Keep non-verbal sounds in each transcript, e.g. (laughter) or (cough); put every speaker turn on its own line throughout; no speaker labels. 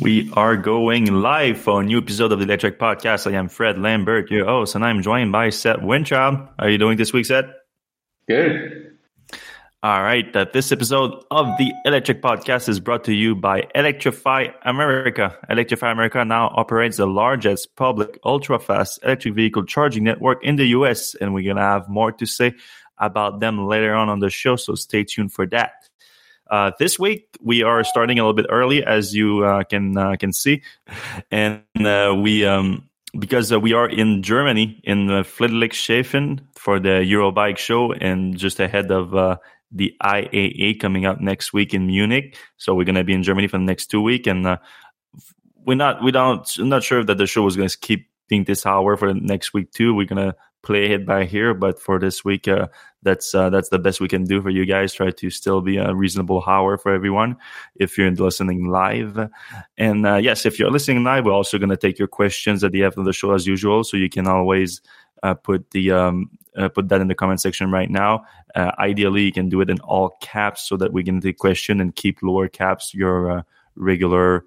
We are going live for a new episode of the Electrek Podcast. I am Fred Lambert, your host, and I'm joined by Seth Weintraub. How are you doing this week, Seth?
Good.
All right. Uh, this episode of the Electrek Podcast is brought to you by Electrify America. Electrify America now operates the largest public ultra-fast electric vehicle charging network in the U.S., and we're going to have more to say about them later on on the show, so stay tuned for that. Uh, this week we are starting a little bit early, as you uh, can uh, can see, and uh, we um, because uh, we are in Germany in uh, Friedrichshafen for the Eurobike show, and just ahead of the IAA coming up next week in Munich. So we're gonna be in Germany for the next two weeks, and we're not we don't I'm not sure that the show is gonna keep being this hour for the next week too. We're gonna play it by here, but for this week, uh, that's uh, that's the best we can do for you guys. Try to still be a reasonable hour for everyone if you're listening live. And uh, yes, if you're listening live, we're also going to take your questions at the end of the show as usual. So you can always uh, put the um, uh, put that in the comment section right now. Uh, ideally, you can do it in all caps so that we can take question and keep lower caps your regular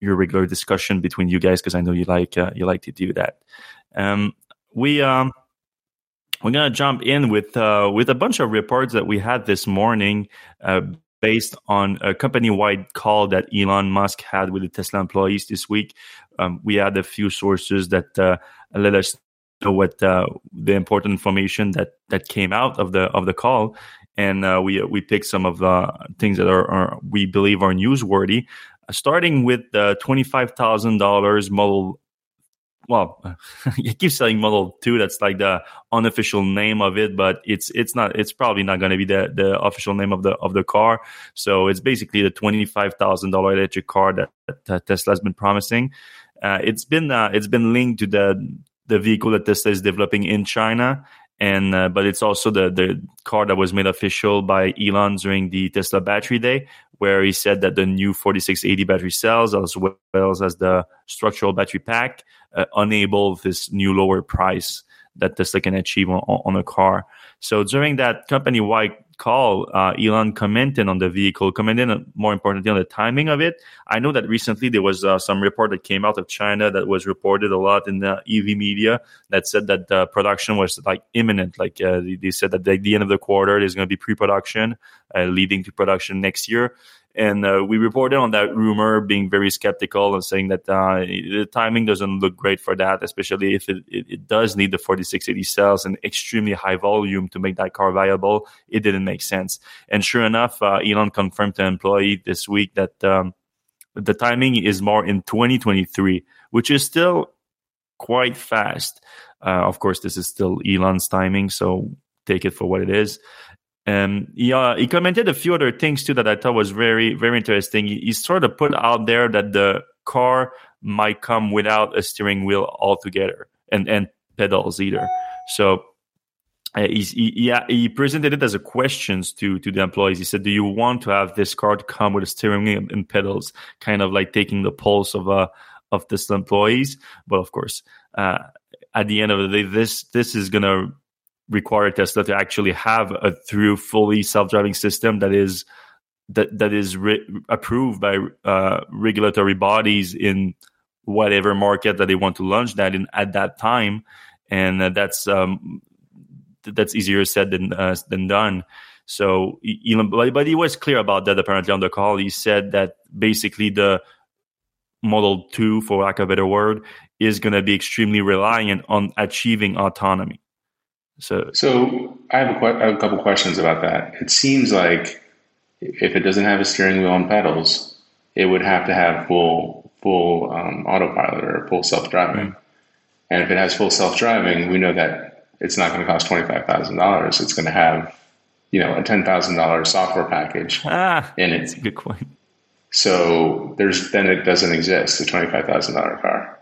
your regular discussion between you guys because I know you like you like to do that. Um, we um we're gonna jump in with uh, with a bunch of reports that we had this morning, uh, based on a company-wide call that Elon Musk had with the Tesla employees this week. Um, we had a few sources that uh, let us know what uh, the important information that that came out of the of the call, and uh, we we picked some of the things that are, are we believe are newsworthy. starting with the twenty-five thousand dollars Model well, (laughs) you keep saying Model Two. That's like the unofficial name of it, but it's it's not. It's probably not going to be the the official name of the of the car. So it's basically the twenty five thousand dollar electric car that, that Tesla has been promising. Uh, it's been uh, it's been linked to the the vehicle that Tesla is developing in China, and uh, but it's also the the car that was made official by Elon during the Tesla Battery Day, where he said that the new 4680 battery cells, as well as the structural battery pack, uh, enable this new lower price that Tesla can achieve on, on a car. So during that company-wide call, uh, Elon commented on the vehicle, commented on, more importantly on the timing of it. I know that recently there was uh, some report that came out of China that was reported a lot in the EV media that said that the production was like imminent. Like uh, they, they, said that at the end of the quarter there's going to be pre-production, uh, leading to production next year. And uh, we reported on that rumor, being very skeptical and saying that uh, the timing doesn't look great for that, especially if it, it, it, does need the 4680 cells and extremely high volume to make that car viable. It didn't make sense. And sure enough, uh, Elon confirmed to an employee this week that um, the timing is more in 2023, which is still quite fast. Uh, of course, this is still Elon's timing, so take it for what it is. And he, uh, he commented a few other things too that I thought was very, very interesting. He, he, sort of put out there that the car might come without a steering wheel altogether and, and pedals either. So uh, he, he, he presented it as a questions to, to the employees. He said, do you want to have this car to come with a steering wheel and pedals? Kind of like taking the pulse of, uh, of this employees. But of course, uh, at the end of the day, this, this is going to require Tesla to actually have a through fully self-driving system that is that that is re- approved by uh, regulatory bodies in whatever market that they want to launch that in at that time, and uh, that's um, that's easier said than uh, than done. So Elon, but he was clear about that. Apparently on the call, he said that basically the Model Two, for lack of a better word, is going to be extremely reliant on achieving autonomy. So,
so I have a, que- I have a couple questions about that. It seems like if it doesn't have a steering wheel and pedals, it would have to have full full um, autopilot or full self driving. Mm-hmm. And if it has full self driving, we know that it's not going to cost twenty five thousand dollars. It's going to have you know a ten thousand dollars software package
ah,
in it.
That's a good point.
So there's then it doesn't exist a twenty five thousand dollar car.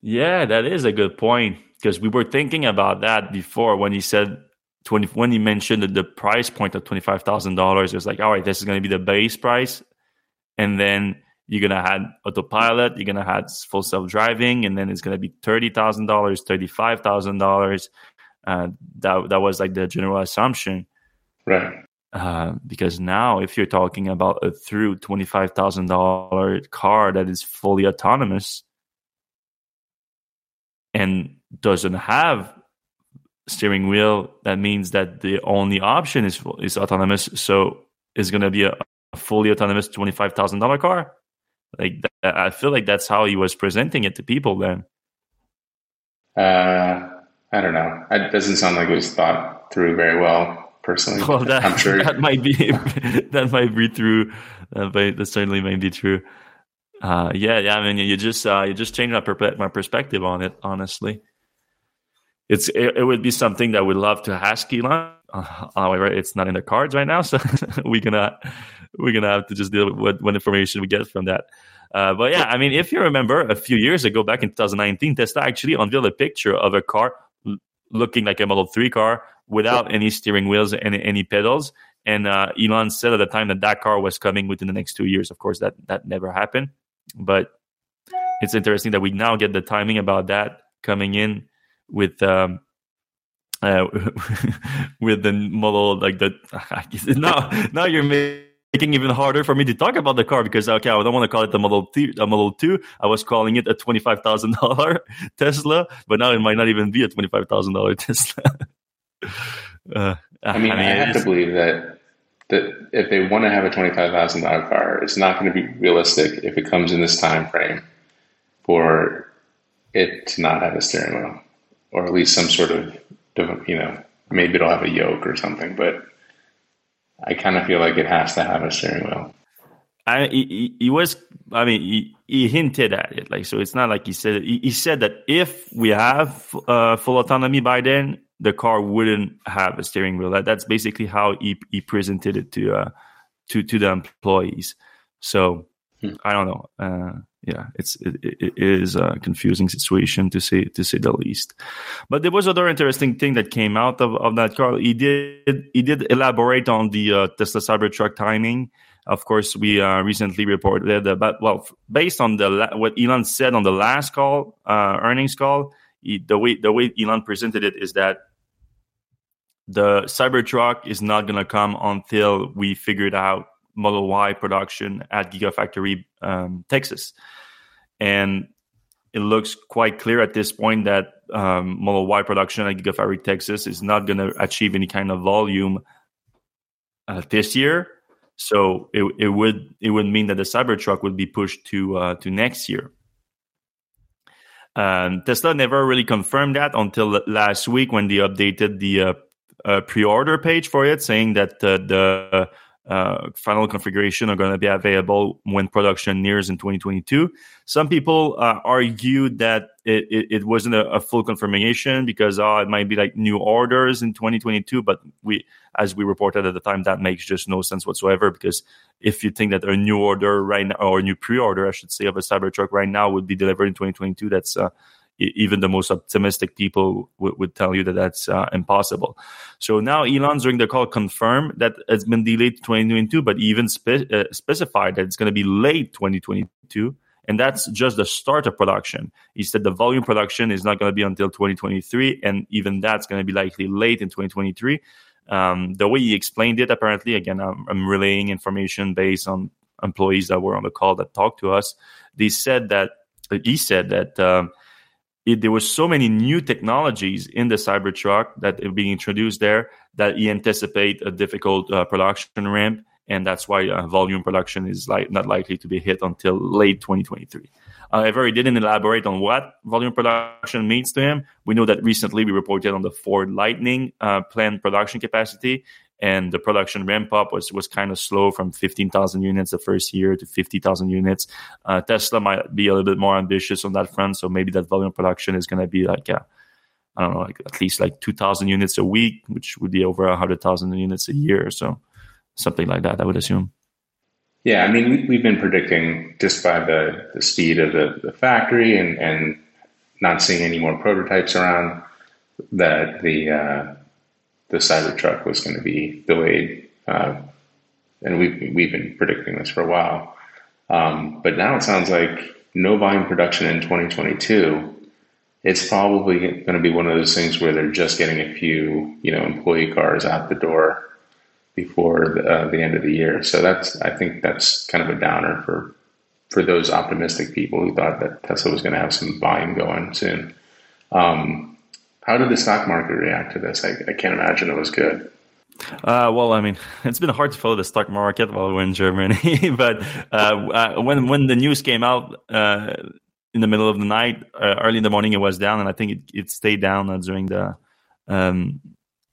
Yeah, that is a good point because we were thinking about that before when he said 20 when he mentioned that the price point of $25,000 it was like all right this is going to be the base price and then you're going to have autopilot you're going to have full self-driving and then it's going to be $30,000 $35,000 uh, that that was like the general assumption.
Right.
Uh, because now, if you're talking about a through twenty-five thousand dollar car that is fully autonomous and doesn't have steering wheel, that means that the only option is is autonomous. So it's going to be a, a, fully autonomous twenty five thousand dollar car. Like that, I feel like that's how he was presenting it to people then.
Uh, I don't know. It doesn't sound like it was thought through very well. Personally, well,
that, I'm sure (laughs) that might be (laughs) that might be true. Uh, but that certainly might be true. Uh, yeah, yeah. I mean, you just uh, you just changed my per- my perspective on it. Honestly, it's it, it, would be something that we'd love to ask Elon. Uh, however, it's not in the cards right now, so (laughs) we're gonna we're gonna have to just deal with what, what information we get from that. Uh, but yeah, I mean, if you remember, a few years ago, back in 2019, Tesla actually unveiled a picture of a car looking like a Model 3 car without any steering wheels and any pedals. And uh, Elon said at the time that that car was coming within the next two years. Of course, that that never happened. But it's interesting that we now get the timing about that coming in with um, uh, (laughs) with the model like the (laughs) now now you're making even harder for me to talk about the car because okay I don't want to call it the model T, the model 2 I was calling it a $25,000 (laughs) Tesla but now it might not even be a $25,000 Tesla.
Uh, I mean I, mean, I have to believe that that if they want to have a $25,000 car it's not going to be realistic if it comes in this time frame for it to not have a steering wheel or at least some sort of, you know, maybe it'll have a yoke or something, but I kind of feel like it has to have a steering wheel.
I, he, he was, I mean, he, he, hinted at it. Like, so it's not like he said, he, he said that if we have uh, full autonomy by then, the car wouldn't have a steering wheel. That, that's basically how he, he presented it to, uh, to, to the employees. So hmm. I don't know. Uh, yeah, it's it, it is a confusing situation to say to say the least. But there was other interesting thing that came out of, of that car. He did he did elaborate on the uh, Tesla Cybertruck timing. Of course, we uh, recently reported that, but well, based on the what Elon said on the last call, uh, earnings call, he, the way the way Elon presented it is that the Cybertruck is not going to come until we figure it out Model Y production at Gigafactory um, Texas, and it looks quite clear at this point that um, Model Y production at Gigafactory Texas is not going to achieve any kind of volume uh, this year. So it, it would it would mean that the Cybertruck would be pushed to uh, to next year. Um, Tesla never really confirmed that until last week when they updated the uh, pre-order page for it, saying that uh, the uh, final configuration are going to be available when production nears in 2022. Some people uh, argued that it, it, it wasn't a, a, full confirmation because uh, it might be like new orders in 2022. But we, as we reported at the time, that makes just no sense whatsoever. Because if you think that a new order right now, or a new pre-order, I should say, of a Cybertruck right now would be delivered in 2022, that's uh, even the most optimistic people w- would tell you that that's uh, impossible. So now Elon during the call confirmed that it's been delayed to 2022, but even spe- uh, specified that it's going to be late 2022. And that's just the start of production. He said the volume production is not going to be until 2023, and even that's going to be likely late in 2023. Um, the way he explained it, apparently, again, I'm, I'm relaying information based on employees that were on the call that talked to us. They said that he said that um, it, there were so many new technologies in the Cybertruck that are being introduced there that he anticipate a difficult uh, production ramp, and that's why uh, volume production is like not likely to be hit until late 2023. However, he didn't elaborate on what volume production means to him. We know that recently we reported on the Ford Lightning uh, planned production capacity, and the production ramp up was was kind of slow from 15,000 units the first year to 50,000 units. Uh, Tesla might be a little bit more ambitious on that front, so maybe that volume production is going to be like a, I don't know, like at least like 2,000 units a week, which would be over 100,000 units a year, or so something like that. I would assume.
Yeah, I mean, we've been predicting just by the, the speed of the, the factory and, and not seeing any more prototypes around that the uh, the Cybertruck was going to be delayed, uh, and we've we've been predicting this for a while. Um, but now it sounds like no volume production in 2022. It's probably going to be one of those things where they're just getting a few, you know, employee cars out the door before the, uh, the end of the year. So that's I think that's kind of a downer for for those optimistic people who thought that Tesla was going to have some volume going soon. Um, how did the stock market react to this? I, I can't imagine it was good.
Uh, well, I mean, (laughs) it's been hard to follow the stock market while we're in Germany, (laughs) but uh, uh, when when the news came out uh, in the middle of the night, uh, early in the morning, it was down, and I think it, it stayed down uh, during the um,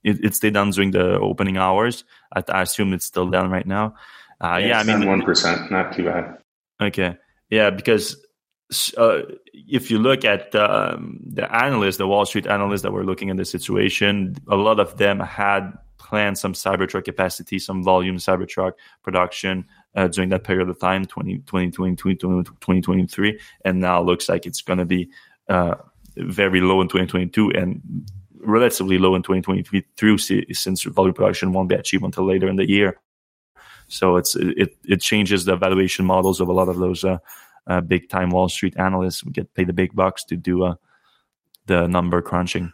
it, it, stayed down during the opening hours. I, I assume it's still down right now.
yeah, yeah I mean, one percent, not too bad.
Okay, yeah, because uh, if you look at um, the analysts, the Wall Street analysts that were looking at the situation, a lot of them had planned some Cybertruck capacity, some volume Cybertruck production uh, during that period of time, 20, 2020, 2023. And now looks like it's going to be uh, very low in 2022 and relatively low in 2023 since volume production won't be achieved until later in the year. So it's it it changes the valuation models of a lot of those uh, uh, big time Wall Street analysts. We get paid the big bucks to do uh, the number crunching.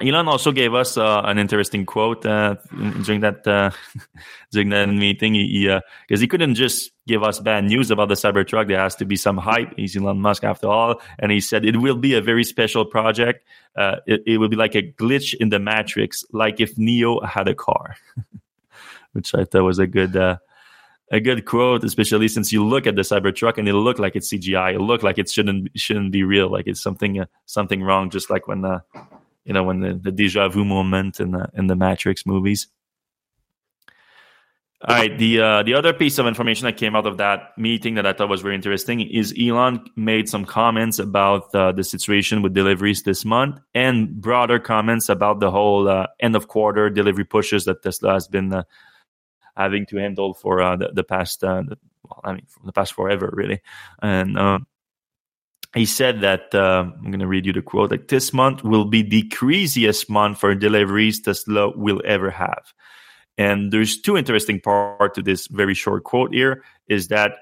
Elon also gave us uh, an interesting quote uh, during that uh, (laughs) during that meeting. He because he, he, couldn't just give us bad news about the Cybertruck. There has to be some hype. He's Elon Musk after all, and he said it will be a very special project. Uh, it, it will be like a glitch in the matrix, like if Neo had a car, (laughs) which I thought was a good uh, a good quote, especially since you look at the Cybertruck and it look like it's CGI. It look like it shouldn't shouldn't be real. Like it's something uh, something wrong. Just like when the you know, when the, the deja vu moment in the in the Matrix movies. All right, the uh, the other piece of information that came out of that meeting that I thought was very interesting is Elon made some comments about uh, the situation with deliveries this month and broader comments about the whole uh, end of quarter delivery pushes that Tesla has been uh, having to handle for uh, the, the, past, uh, the, well, I mean, the past forever, really. And he said that uh, I'm going to read you the quote like this month will be the craziest month for deliveries Tesla will ever have. And there's two interesting part to this very short quote here is that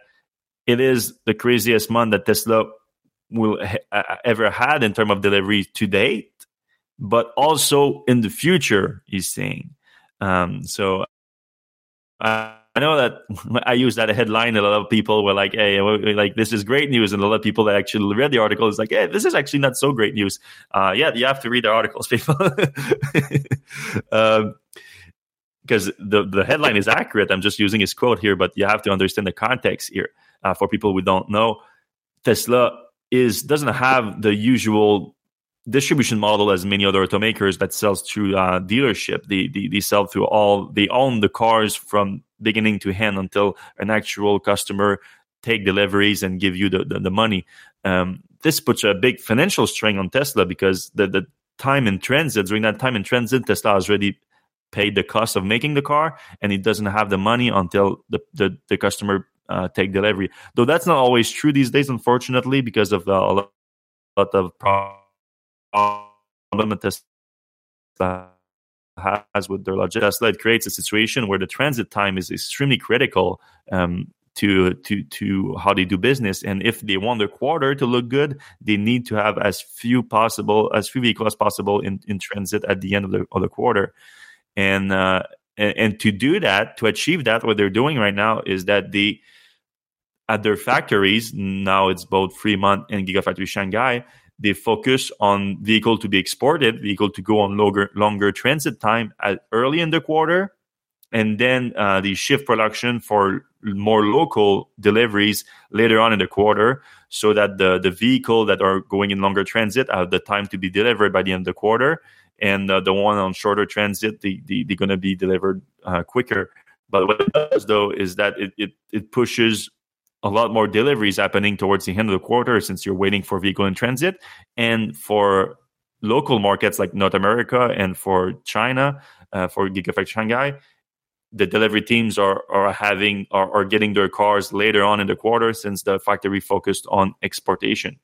it is the craziest month that Tesla will ha- ever had in terms of delivery to date, but also in the future, he's saying. Um, so uh, I know that (laughs) I use that headline, and a lot of people were like, "Hey, like this is great news," and a lot of people that actually read the article is like, "Hey, this is actually not so great news." Uh, yeah, you have to read the articles, (laughs) people, um, because the the headline is accurate. I'm just using his quote here, but you have to understand the context here uh, for people who don't know. Tesla is doesn't have the usual distribution model as many other automakers that sells through uh, dealership. They, they, they sell through all they own the cars from beginning to end until an actual customer take deliveries and give you the the, the money. Um, this puts a big financial strain on Tesla because the the time in transit during that time in transit, Tesla has already paid the cost of making the car, and it doesn't have the money until the the, the customer uh, take delivery. Though that's not always true these days, unfortunately, because of uh, a lot of problems that Tesla has with their logistics. It creates a situation where the transit time is extremely critical um, to to to how they do business. And if they want their quarter to look good, they need to have as few possible as few vehicles as possible in, in transit at the end of the of the quarter. And, uh, and to do that, to achieve that, what they're doing right now is that they at their factories now it's both Fremont and Gigafactory Shanghai they focus on vehicle to be exported, vehicle to go on longer longer transit time at early in the quarter, and then uh, the shift production for more local deliveries later on in the quarter, so that the the vehicle that are going in longer transit have the time to be delivered by the end of the quarter, and uh, the one on shorter transit, they, they, they're going to be delivered uh, quicker. But what it does though is that it, it, it pushes a lot more deliveries happening towards the end of the quarter since you're waiting for vehicle in transit. And for local markets like North America and for China, uh, for Gigafactory Shanghai, the delivery teams are are having are, are getting their cars later on in the quarter since the factory focused on exportation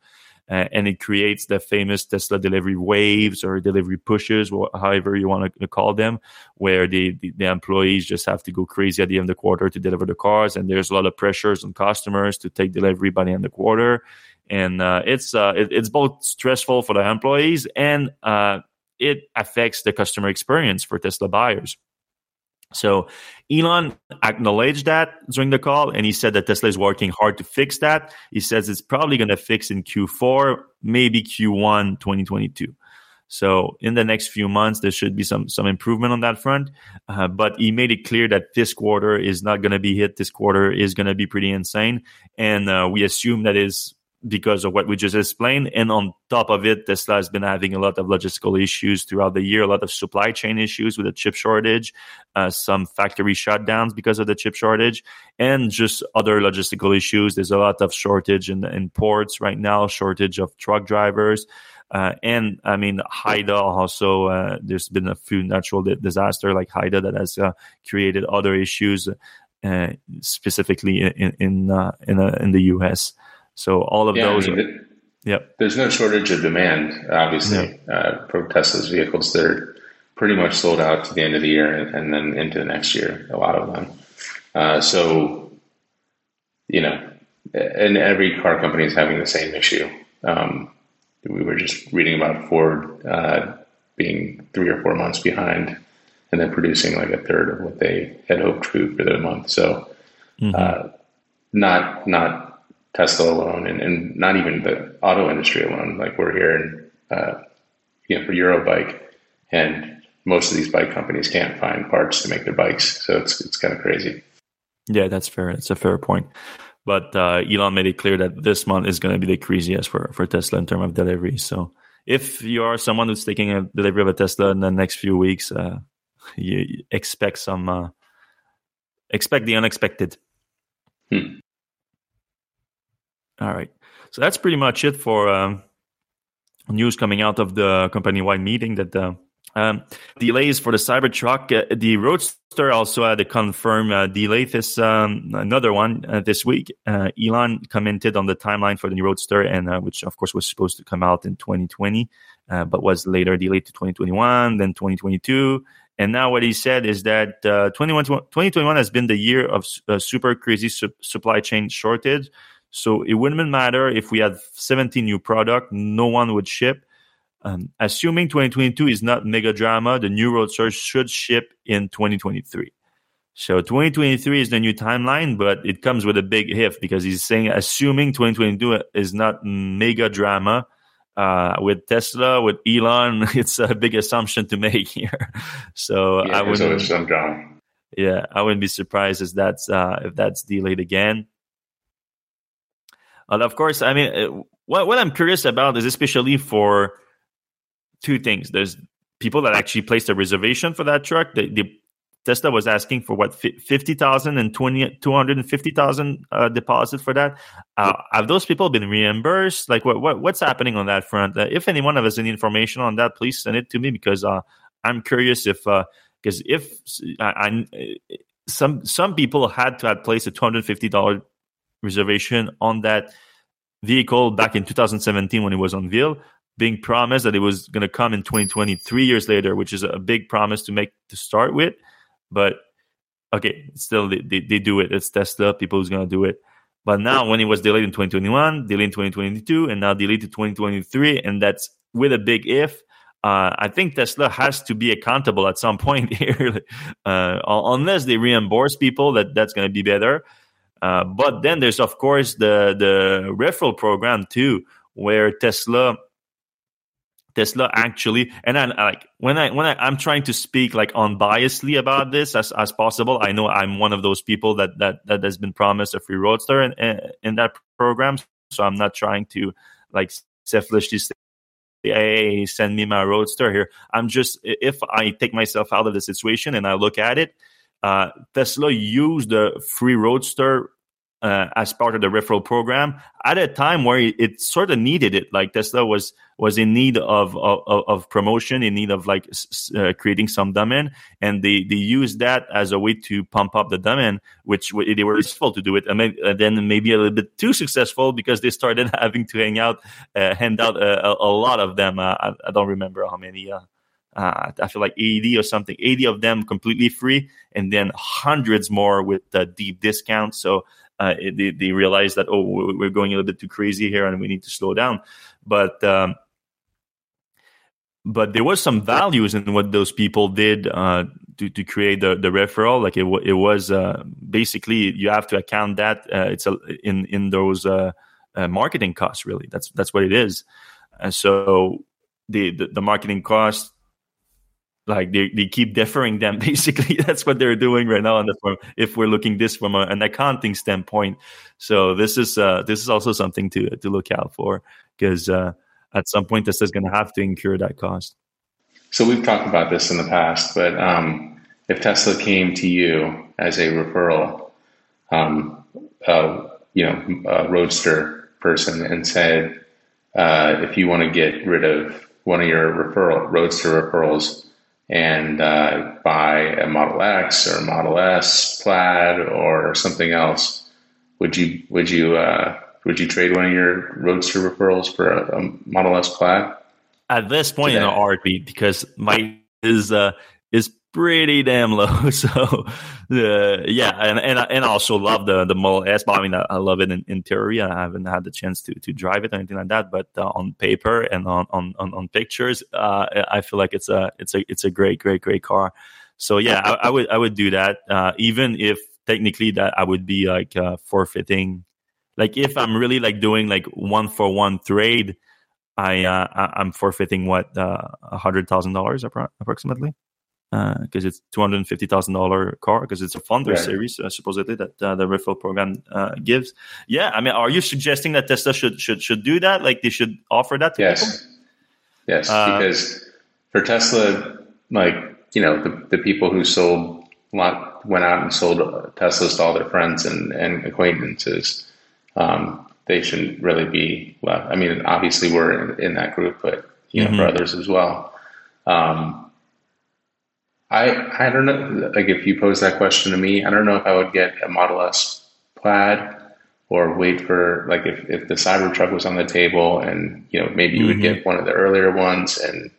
uh, and it creates the famous Tesla delivery waves or delivery pushes, or however you want to call them, where the, the, the employees just have to go crazy at the end of the quarter to deliver the cars, and there's a lot of pressures on customers to take delivery by the end of the quarter, and uh, it's uh, it, it's both stressful for the employees and uh, it affects the customer experience for Tesla buyers. So Elon acknowledged that during the call, and he said that Tesla is working hard to fix that. He says it's probably going to fix in Q4, maybe Q1 2022. So in the next few months, there should be some some improvement on that front. Uh, but he made it clear that this quarter is not going to be hit. This quarter is going to be pretty insane, and uh, we assume that is because of what we just explained. And on top of it, Tesla has been having a lot of logistical issues throughout the year, a lot of supply chain issues with the chip shortage, uh, some factory shutdowns because of the chip shortage, and just other logistical issues. There's a lot of shortage in, in ports right now, shortage of truck drivers. Uh, and I mean, Ida also, uh, there's been a few natural di- disaster like Ida that has uh, created other issues, uh, specifically in in in, uh, in the U.S. So all of
yeah,
those.
I mean,
are, yep.
There's no shortage of demand, obviously, for Tesla's vehicles. They're pretty much sold out to the end of the year and, and then into the next year. A lot of them. so, you know, and every car company is having the same issue. Um, we were just reading about Ford uh, being three or four months behind and then producing like a third of what they had hoped to for the month. So, mm-hmm. uh, not not Tesla alone, and, and, not even the auto industry alone. Like we're here in, uh, you know, for Eurobike, and most of these bike companies can't find parts to make their bikes. So it's it's kind of crazy.
Yeah, that's fair. It's a fair point. But uh, Elon made it clear that this month is going to be the craziest for, for Tesla in terms of delivery. So if you are someone who's taking a delivery of a Tesla in the next few weeks, uh, you expect some uh, expect the unexpected. Hmm. All right, so that's pretty much it for um, news coming out of the company-wide meeting that uh, um, delays for the Cybertruck. Uh, the Roadster also had a confirmed uh, delay. This um, another one uh, this week. Uh, Elon commented on the timeline for the new Roadster, and uh, which of course was supposed to come out in 2020, uh, but was later delayed to 2021, then 2022. And now what he said is that 2021 has been the year of super crazy su- supply chain shortage. So it wouldn't matter if we had 17 new product, no one would ship um, assuming 2022 is not mega drama, the new Roadster should ship in 2023. So 2023 is the new timeline, but it comes with a big if because he's saying assuming 2022 is not mega drama uh, with Tesla, with Elon, (laughs) it's a big assumption to make here. (laughs) So
yeah,
I wouldn't.
Some drama.
Yeah, I wouldn't be surprised if that's uh, if that's delayed again. And of course, I mean, uh, what what I'm curious about is especially for two things. There's people that actually placed a reservation for that truck. The, the Tesla was asking for what 50,000 and 20, 250,000 uh, deposit for that. Uh, have those people been reimbursed? Like what, what what's happening on that front? Uh, if anyone has any information on that, please send it to me because uh, I'm curious if because uh, if I, I, some some people had to have placed a 250 dollar reservation on that vehicle back in 2017 when it was unveiled being promised that it was going to come in 2020, three years later, which is a big promise to make to start with. But okay, still they, they, they do it. It's Tesla, people who's going to do it. But now, when it was delayed in 2021, delayed in 2022, and now delayed to 2023, and that's with a big if. Uh, I think Tesla has to be accountable at some (laughs) point here, uh, unless they reimburse people. That that's going to be better. Uh, but then there's of course the the referral program too, where Tesla Tesla actually, and I like when I when I, I'm trying to speak like unbiasedly about this as, as possible. I know I'm one of those people that that that has been promised a free roadster in, in, that program, so I'm not trying to like selfishly say, "Hey, send me my roadster here." I'm just if I take myself out of the situation and I look at it, uh, Tesla used the free roadster uh, as part of the referral program at a time where it, sort of needed it. Like Tesla was was in need of of, of promotion, in need of like uh, creating some domain, and they they used that as a way to pump up the domain, which they were successful to do it, and then maybe a little bit too successful because they started (laughs) having to hang out, uh, hand out a, a, lot of them. Uh, I, I, don't remember how many. Uh, I feel like 80 or something, 80 of them completely free, and then hundreds more with deep discounts. So uh, they, they realize that oh we're going a little bit too crazy here and we need to slow down but um, but there was some values in what those people did uh, to, to create the, the referral. Like it it was uh, basically you have to account that uh, it's a, in in those uh, uh, marketing costs. Really, that's that's what it is. And so the the, the marketing cost like they, they keep deferring them (laughs) basically. That's what they're doing right now on the form if we're looking this from a, an accounting standpoint. So this is uh this is also something to to look out for because uh at some point this is going to have to incur that cost.
So we've talked about this in the past but um if tesla came to you as a referral um uh you know roadster person and said uh if you want to get rid of one of your referral roadster referrals and uh, buy a Model X or a Model S Plaid or something else, would you would you uh, would you trade one of your Roadster referrals for a, a Model S Plaid?
At this point Today? in the heartbeat, because my is uh, is pretty damn low. (laughs) So, uh, yeah, and and and I also love the the Model S. But I mean, I, I love it in, in, theory. I haven't had the chance to to drive it or anything like that. But uh, on paper and on on on, on pictures, uh, I feel like it's a it's a it's a great great great car. So yeah, I, I would I would do that, uh, even if technically that I would be like uh, forfeiting. Like if I'm really like doing like one for one trade, I uh, I'm forfeiting what a hundred thousand dollars approximately because uh, it's two hundred fifty thousand dollar car because it's a funder right. series uh, supposedly that uh, the referral program uh, gives. Yeah, I mean, are you suggesting that Tesla should should should do that? Like they should offer that to
yes.
people?
Yes, because for Tesla, like you know, the the people who sold lot went out and sold Teslas to all their friends and and acquaintances. Um, they shouldn't really be left. I mean, obviously we're in, in that group, but you know, mm-hmm. for others as well. Um, I I don't know. Like if you pose that question to me, I don't know if I would get a Model S Plaid or wait for like if, if the Cybertruck was on the table and you know maybe you mm-hmm. would get one of the earlier ones and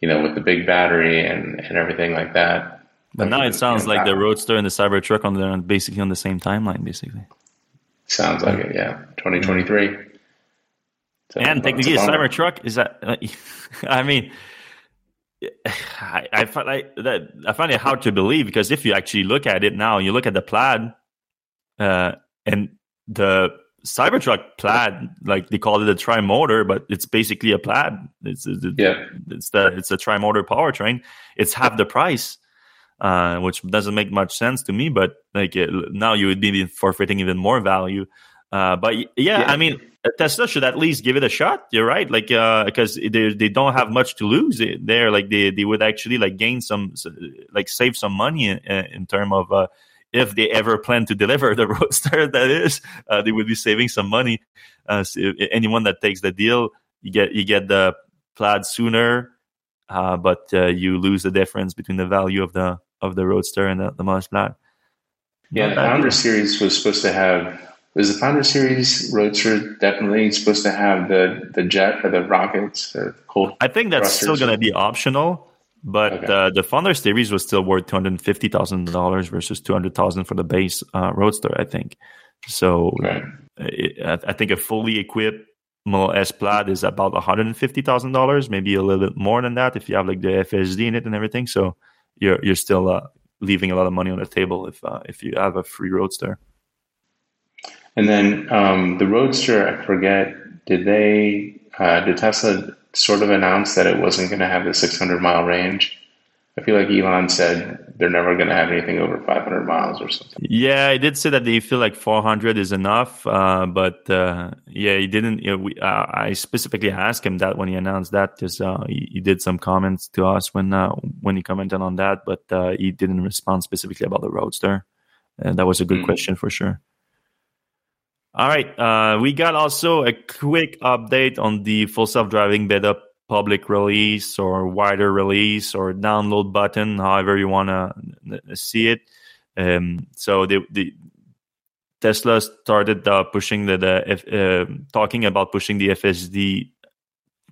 you know with the big battery and and everything like that.
But now it sounds you know, like the Roadster and the Cybertruck on the basically on the same timeline, basically.
Sounds like it, yeah. Twenty twenty three.
And technically, Cybertruck is that. (laughs) I mean, I, I find like that I find it hard to believe because if you actually look at it now, you look at the plaid, uh, and the Cybertruck plaid, like they call it a tri-motor, but it's basically a plaid. It's, it's yeah, it's the it's a tri-motor powertrain. It's half the price, uh, which doesn't make much sense to me. But like it, now, you would be forfeiting even more value. Uh, but yeah, yeah, I mean, Tesla should at least give it a shot. You're right, like because uh, they they don't have much to lose there. Like they they would actually like gain some like save some money in, in terms of uh, if they ever plan to deliver the (laughs) Roadster. That is, uh, they would be saving some money. Uh, so anyone that takes the deal, you get you get the Plaid sooner, uh, but uh, you lose the difference between the value of the of the Roadster and the, the Model Plaid.
Yeah, the Founder Series was supposed to have was the Founder Series Roadster definitely supposed to have the the jet or the rockets? Or cold
I think that's still going to be optional, but okay. uh, the Founder Series was still worth two hundred fifty thousand dollars versus two hundred thousand for the base uh, Roadster. I think so. Okay. It, I think a fully equipped Model S Plaid is about one hundred and fifty thousand dollars, maybe a little bit more than that if you have like the FSD in it and everything. So you're you're still uh, leaving a lot of money on the table if uh, if you have a free Roadster.
And then um, the Roadster, I forget, did they, uh, did Tesla sort of announce that it wasn't going to have the 600 mile range? I feel like Elon said they're never going to have anything over 500 miles or something.
Yeah, I did say that they feel like 400 is enough, uh, but uh, yeah, he didn't. You know, we, uh, I specifically asked him that when he announced that because uh, he, he, did some comments to us when uh, when he commented on that, but uh, he didn't respond specifically about the Roadster. And that was a good mm. question for sure. All right. Uh, we got also a quick update on the full self driving beta public release or wider release or download button, however you want to see it. Um, so the, the Tesla started uh, pushing the, the uh, talking about pushing the FSD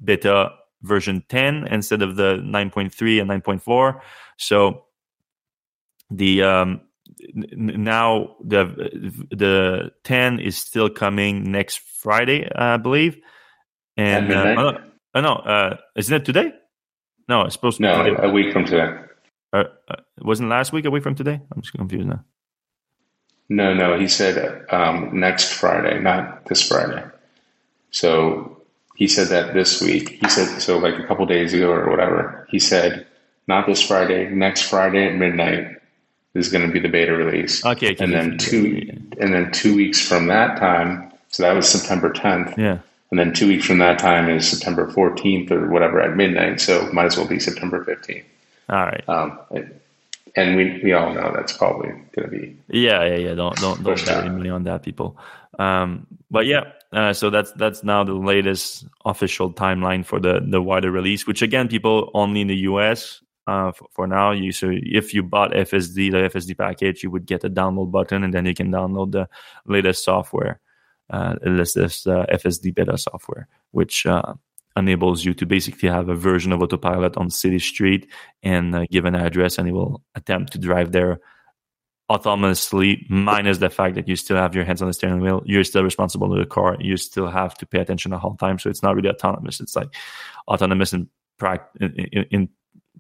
beta version 10 instead of the 9.3 and 9.4. So the um, now the the 10 is still coming next Friday, I believe. And uh, oh, no, uh, isn't it today? No, it's supposed to
no, a week from today.
Uh, uh, wasn't last week a week from today. I'm just confused now.
No, no, he said um, next Friday, not this Friday. So he said that this week. He said so like a couple days ago or whatever. He said not this Friday, next Friday at midnight is going to be the beta release.
Okay,
and then two and then two weeks from that time. So that was September 10th.
Yeah.
And then two weeks from that time is September 14th or whatever at midnight. So might as well be September 15th.
All right.
Um, and we, we all know that's probably going to be.
Yeah, yeah, yeah. Don't don't don't bet any money on that, people. Um, but yeah, uh, so that's that's now the latest official timeline for the the wider release. Which again, people only in the US. Uh, for, for, now, you so if you bought FSD, the FSD package, you would get a download button, and then you can download the latest software, uh, latest uh, FSD beta software, which uh, enables you to basically have a version of autopilot on city street and uh, give an address and it will attempt to drive there autonomously minus the fact that you still have your hands on the steering wheel. You're still responsible for the car. You still have to pay attention the whole time. So it's not really autonomous. It's like autonomous in, pra- in, in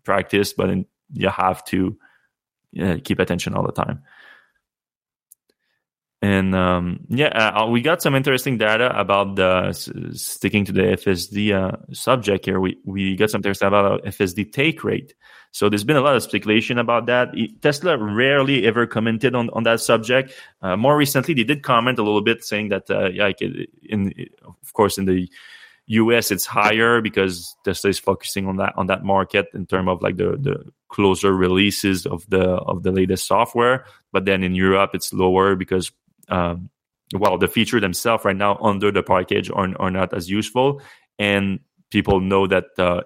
practice but in, you have to uh, keep attention all the time and um, yeah, uh, uh, we got some interesting data about the sticking to the FSD uh, subject here. We we got some interesting about FSD take rate. So there's been a lot of speculation about that. Tesla rarely ever commented on, on that subject. Uh, more recently, they did comment a little bit, saying that uh, yeah, in of course in the US it's higher because Tesla is focusing on that on that market in terms of like the the closer releases of the of the latest software. But then in Europe it's lower because um, well, the feature themselves right now under the package are, are not as useful, and people know that uh,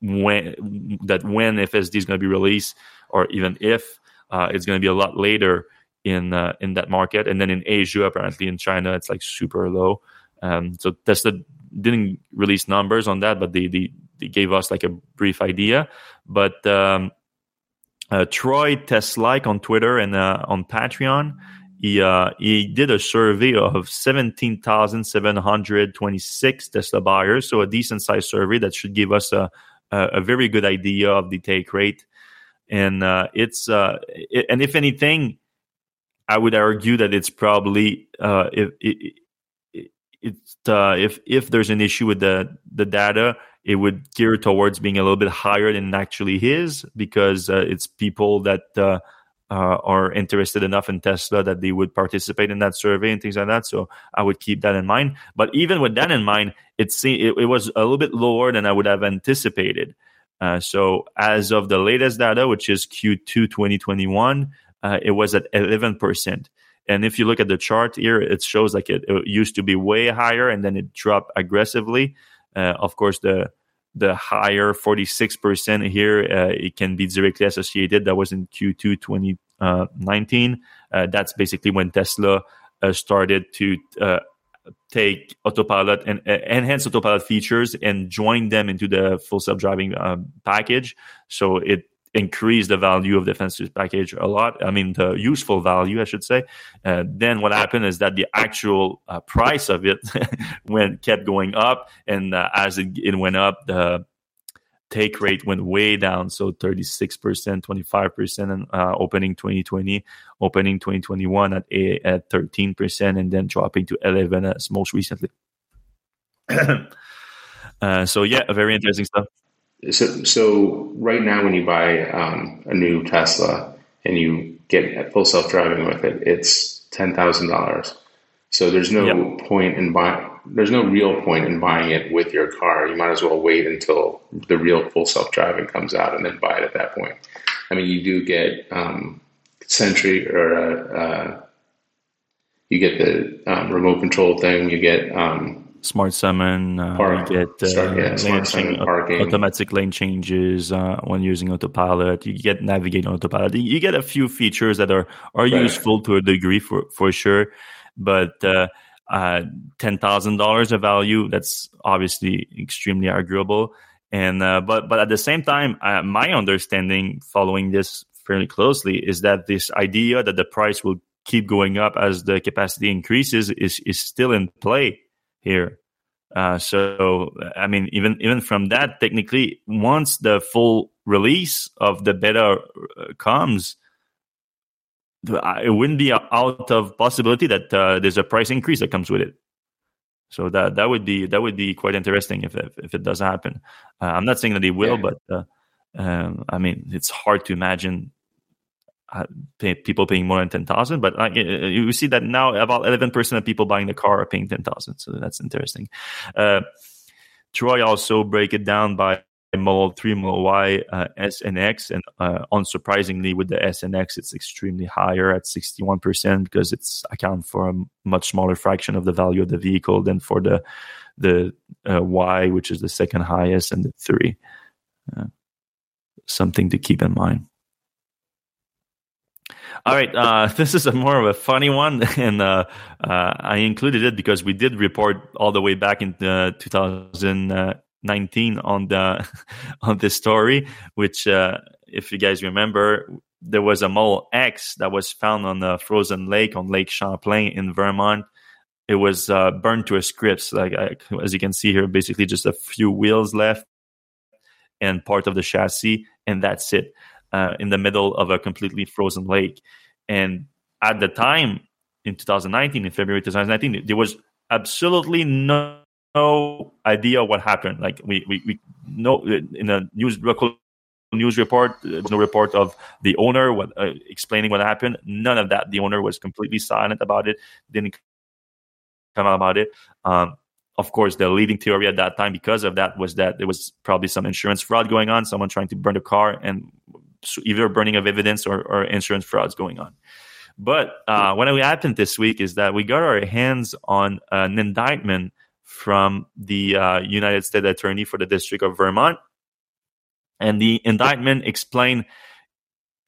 when that when FSD is going to be released, or even if uh, it's going to be a lot later in uh, in that market, and then in Asia, apparently in China, it's like super low. Um, so Tesla didn't release numbers on that, but they they, they gave us like a brief idea. But um, uh, Troy Teslike on Twitter and uh, on Patreon he uh, he did a survey of 17,726 Tesla buyers, so a decent sized survey that should give us a, a, very good idea of the take rate. And uh, it's uh, it, and if anything, I would argue that it's probably uh, it's uh, if if there's an issue with the the data, it would gear towards being a little bit higher than actually is because uh, it's people that uh, uh, are interested enough in Tesla that they would participate in that survey and things like that. So I would keep that in mind. But even with that in mind, it it, it was a little bit lower than I would have anticipated. Uh, so as of the latest data, which is Q2 2021, uh, it was at 11%. And if you look at the chart here, it shows like it, it used to be way higher and then it dropped aggressively. Uh, of course, the the higher 46% here, uh, it can be directly associated. That was in Q2 2019. Uh, that's basically when Tesla uh, started to uh, take autopilot and uh, enhance autopilot features and join them into the full self-driving um, package. So it increase the value of the defensive package a lot. I mean, the useful value, I should say. Uh, then what happened is that the actual uh, price of it (laughs) went kept going up, and uh, as it, it, went up, the take rate went way down. So 36%, 25% and uh, opening 2020, opening 2021 at a, at 13%, and then dropping to 11 as most recently. (clears throat) Uh, so yeah, very interesting stuff.
So, so right now, when you buy um, a new Tesla and you get full self driving with it, it's ten thousand dollars. So there's no yep. point in buying. There's no real point in buying it with your car. You might as well wait until the real full self driving comes out and then buy it at that point. I mean, you do get um, Sentry or uh, uh, you get the um, remote control thing. You get um,
smart summon. Uh, Park. You get uh, Start, yeah, lane summon, automatic lane changes uh, when using autopilot. You get navigate autopilot. You get a few features that are are right. useful to a degree for for sure, but. Uh, uh, ten thousand dollars of value. That's obviously extremely arguable. And uh, but but at the same time, uh, my understanding following this fairly closely is that this idea that the price will keep going up as the capacity increases is is still in play here. Uh, so, I mean, even even from that, technically, once the full release of the beta uh, comes, it wouldn't be out of possibility that uh, there's a price increase that comes with it. So that that would be that would be quite interesting if if, if it does happen. Uh, I'm not saying that it will, yeah. but uh, um, I mean, it's hard to imagine uh, people paying more than ten thousand. But uh, you see that now about eleven percent of people buying the car are paying ten thousand. So that's interesting. Uh, Troy also break it down by Model 3, Model Y, uh, S, and X. And uh, unsurprisingly, with the S and X, it's extremely higher at 61% because it's account for a much smaller fraction of the value of the vehicle than for the the uh, Y, which is the second highest, and the 3. Uh, something to keep in mind. All right, uh, (laughs) this is a more of a funny one, (laughs) and uh, uh, I included it because we did report all the way back in uh, 2000, 19 on the (laughs) on this story, which uh, if you guys remember, there was a Model X that was found on a frozen lake on Lake Champlain in Vermont. It was uh, burned to a crisp, like I, as you can see here, basically just a few wheels left and part of the chassis, and that's it. Uh, in the middle of a completely frozen lake, and at the time in 2019, in February 2019, there was absolutely no no idea what happened. Like we we, we know in a news local news report, no report of the owner what, uh, explaining what happened. None of that. The owner was completely silent about it. Didn't come out about it. Um, of course, the leading theory at that time, because of that, was that there was probably some insurance fraud going on. Someone trying to burn the car, and either burning of evidence or, or insurance frauds going on. But uh, what happened this week is that we got our hands on an indictment from the uh, United States Attorney for the District of Vermont. And the indictment explained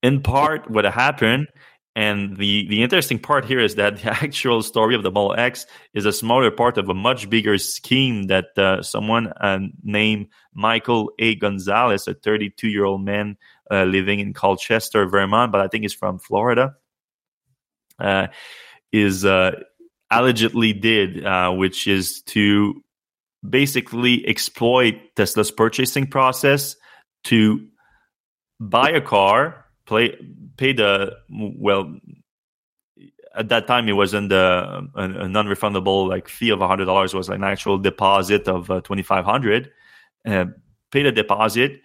in part what happened. And the, the interesting part here is that (laughs) the actual story of the Model X is a smaller part of a much bigger scheme that uh, someone uh, named Michael A. Gonzalez, a 32 year old man uh, living in Colchester, Vermont, but I think he's from Florida, uh, is uh, allegedly did, uh, which is to basically exploit Tesla's purchasing process to buy a car, play, pay the well. At that time, it wasn't a, a, a non-refundable like fee of hundred dollars. Was like an actual deposit of uh, twenty five hundred. Uh, pay the deposit,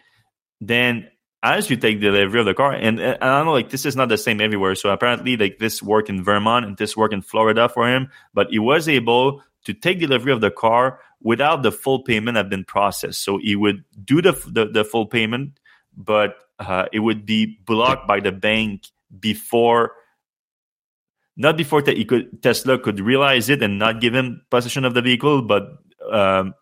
then as you take delivery of the car, and, and I know, like this is not the same everywhere. So apparently, like this worked in Vermont and this worked in Florida for him, but he was able to take delivery of the car without the full payment have been processed. So he would do the the, the full payment, but uh, it would be blocked by the bank before, not before could Tesla could realize it and not give him possession of the vehicle, but um,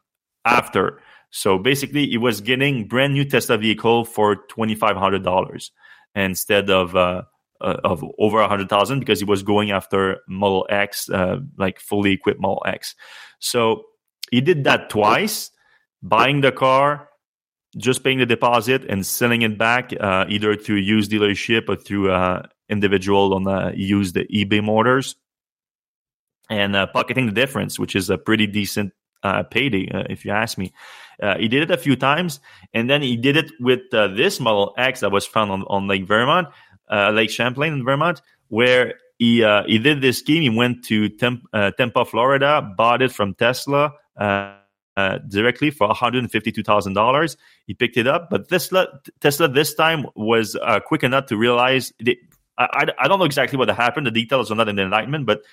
after. So basically, he was getting brand new Tesla vehicle for twenty five hundred dollars instead of uh, uh, of over a hundred thousand because he was going after Model X, uh, like fully equipped Model X. So he did that twice, buying the car, just paying the deposit, and selling it back uh, either through used dealership or through uh, individual on the used eBay motors, and uh, pocketing the difference, which is a pretty decent uh, payday, uh, if you ask me. Uh, he did it a few times, and then he did it with uh, this Model X that was found on, on Lake Vermont, uh, Lake Champlain in Vermont, where he uh, he did this scheme. He went to Temp- Tampa, Florida, bought it from Tesla. directly for $152,000. He picked it up, but Tesla, Tesla this time was quick enough to realize it, I, I, don't know exactly what happened. The details are not in the enlightenment, but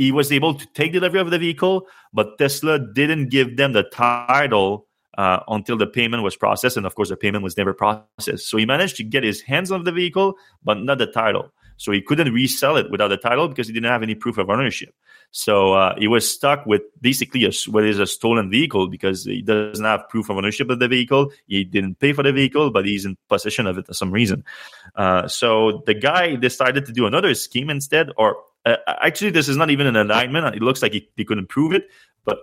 he was able to take delivery of the vehicle, but Tesla didn't give them the title uh, until the payment was processed. And of course, the payment was never processed. So he managed to get his hands on the vehicle, but not the title. So he couldn't resell it without the title because he didn't have any proof of ownership. So uh, he was stuck with basically a, what is a stolen vehicle because he doesn't have proof of ownership of the vehicle. He didn't pay for the vehicle, but he's in possession of it for some reason. Uh, so the guy decided to do another scheme instead, or uh, actually, this is not even an indictment. It looks like he, he couldn't prove it. But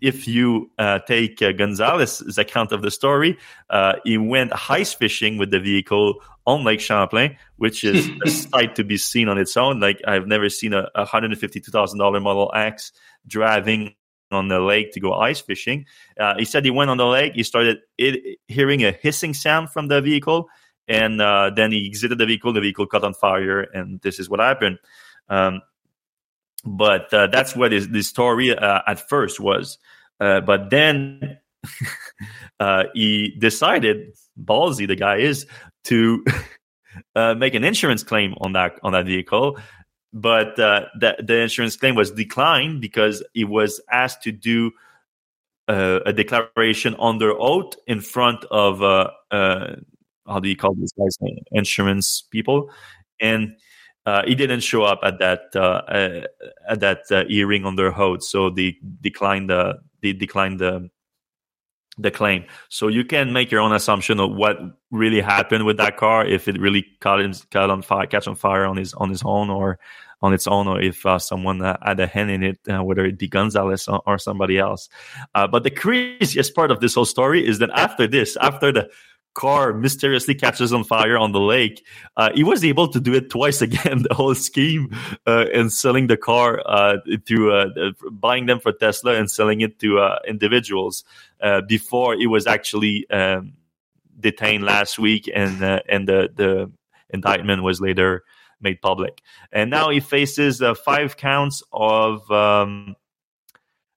if you uh, take uh, Gonzalez's account of the story, uh, he went ice fishing with the vehicle on Lake Champlain, which is (laughs) a sight to be seen on its own. Like I've never seen a, a $152,000 Model X driving on the lake to go ice fishing. Uh, he said he went on the lake. He started it, hearing a hissing sound from the vehicle, and uh, then he exited the vehicle. The vehicle caught on fire, and this is what happened. Um, but uh, that's what the story uh, at first was. Uh, but then (laughs) uh, he decided, ballsy the guy is, to (laughs) make an insurance claim on that on that vehicle. But uh, the, the insurance claim was declined because he was asked to do uh, a declaration under oath in front of uh, uh how do you call these guys insurance people. And uh, he didn't show up at that uh, at that hearing under oath so they declined the they declined the the claim. So you can make your own assumption of what really happened with that car, if it really caught, caught on fire, catch on fire on his on his own, or on its own, or if uh, someone uh, had a hand in it, uh, whether it be Gonzalez or, or somebody else. Uh, but the craziest part of this whole story is that after this, after the car mysteriously catches on fire on the lake, uh, he was able to do it twice again. (laughs) The whole scheme uh, and selling the car uh, to uh, buying them for Tesla and selling it to uh, individuals uh, before he was actually um, detained last week, and and the the indictment was later made public. And now he faces five counts of. Um,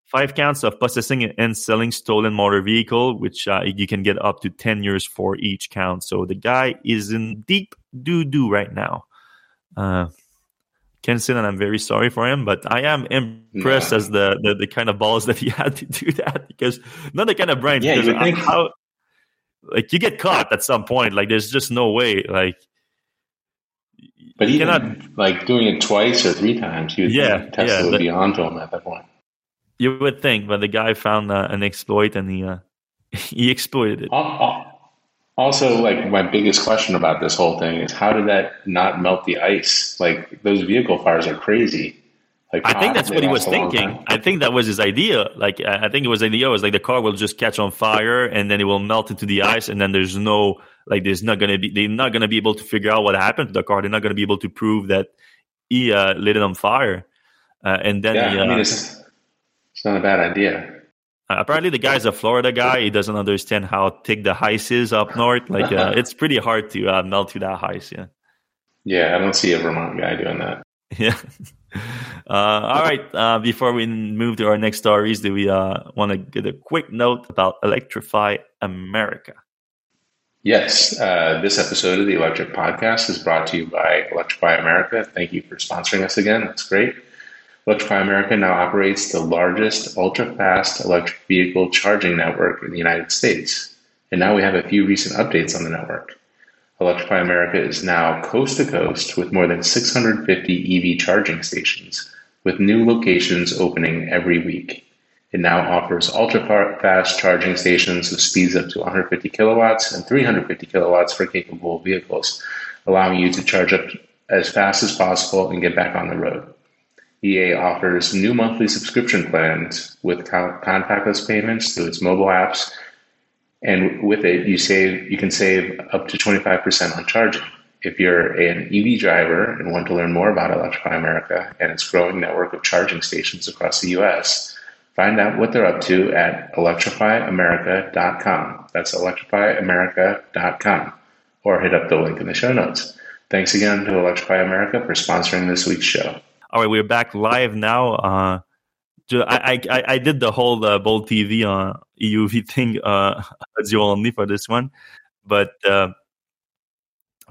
five counts of possessing and selling stolen motor vehicle, which uh, you can get up to 10 years for each count. So the guy is in deep doo doo right now. Uh, can say that I'm very sorry for him, but I am impressed yeah. as the, the, the kind of balls (laughs) that he had to do that because not the kind of brain.
Yeah, you think how
like you get caught at some point. Like there's just no way. Like,
but even cannot, like doing it twice or three times, you yeah, Tesla yeah, would be onto him at that point.
You would think, but the guy found uh, an exploit and he uh, (laughs) he exploited it.
Also, like my biggest question about this whole thing is how did that not melt the ice? Like those vehicle fires are crazy.
Like I think that's what he was thinking. I think that was his idea. Like I think it was idea was like the car will just catch on fire and then it will melt into the ice and then there's no like there's not gonna be they're not gonna be able to figure out what happened to the car. They're not gonna be able to prove that he uh, lit it on fire. Uh, and then
yeah,
he,
uh, I mean, it's, it's not a bad idea.
Uh, apparently, the guy's a Florida guy. He doesn't understand how thick the ice is up north. Like, uh, it's pretty hard to uh, melt through that ice. Yeah.
Yeah, I don't see a Vermont guy doing that. (laughs)
Yeah. Uh, all right. Uh, before we move to our next stories, do we uh, want to get a quick note about Electrify America?
Yes. this episode of the Electrek Podcast is brought to you by Electrify America. Thank you for sponsoring us again. That's great. Electrify America now operates the largest ultra-fast electric vehicle charging network in the United States. And now we have a few recent updates on the network. Electrify America is now coast to coast with more than 650 EV charging stations, with new locations opening every week. It now offers ultra fast charging stations with speeds up to 150 kilowatts and 350 kilowatts for capable vehicles, allowing you to charge up as fast as possible and get back on the road. EA offers new monthly subscription plans with contactless payments through its mobile apps, and with it, you save you can save up to 25% on charging. If you're an EV driver and want to learn more about Electrify America and its growing network of charging stations across the U.S., find out what they're up to at electrifyamerica.com. That's electrifyamerica.com, or hit up the link in the show notes. Thanks again to Electrify America for sponsoring this week's show.
All right, we're back live now. Uh, I, I I did the whole uh, Bold TV uh, EUV (laughs) thing uh, (laughs) audio only for this one, but uh,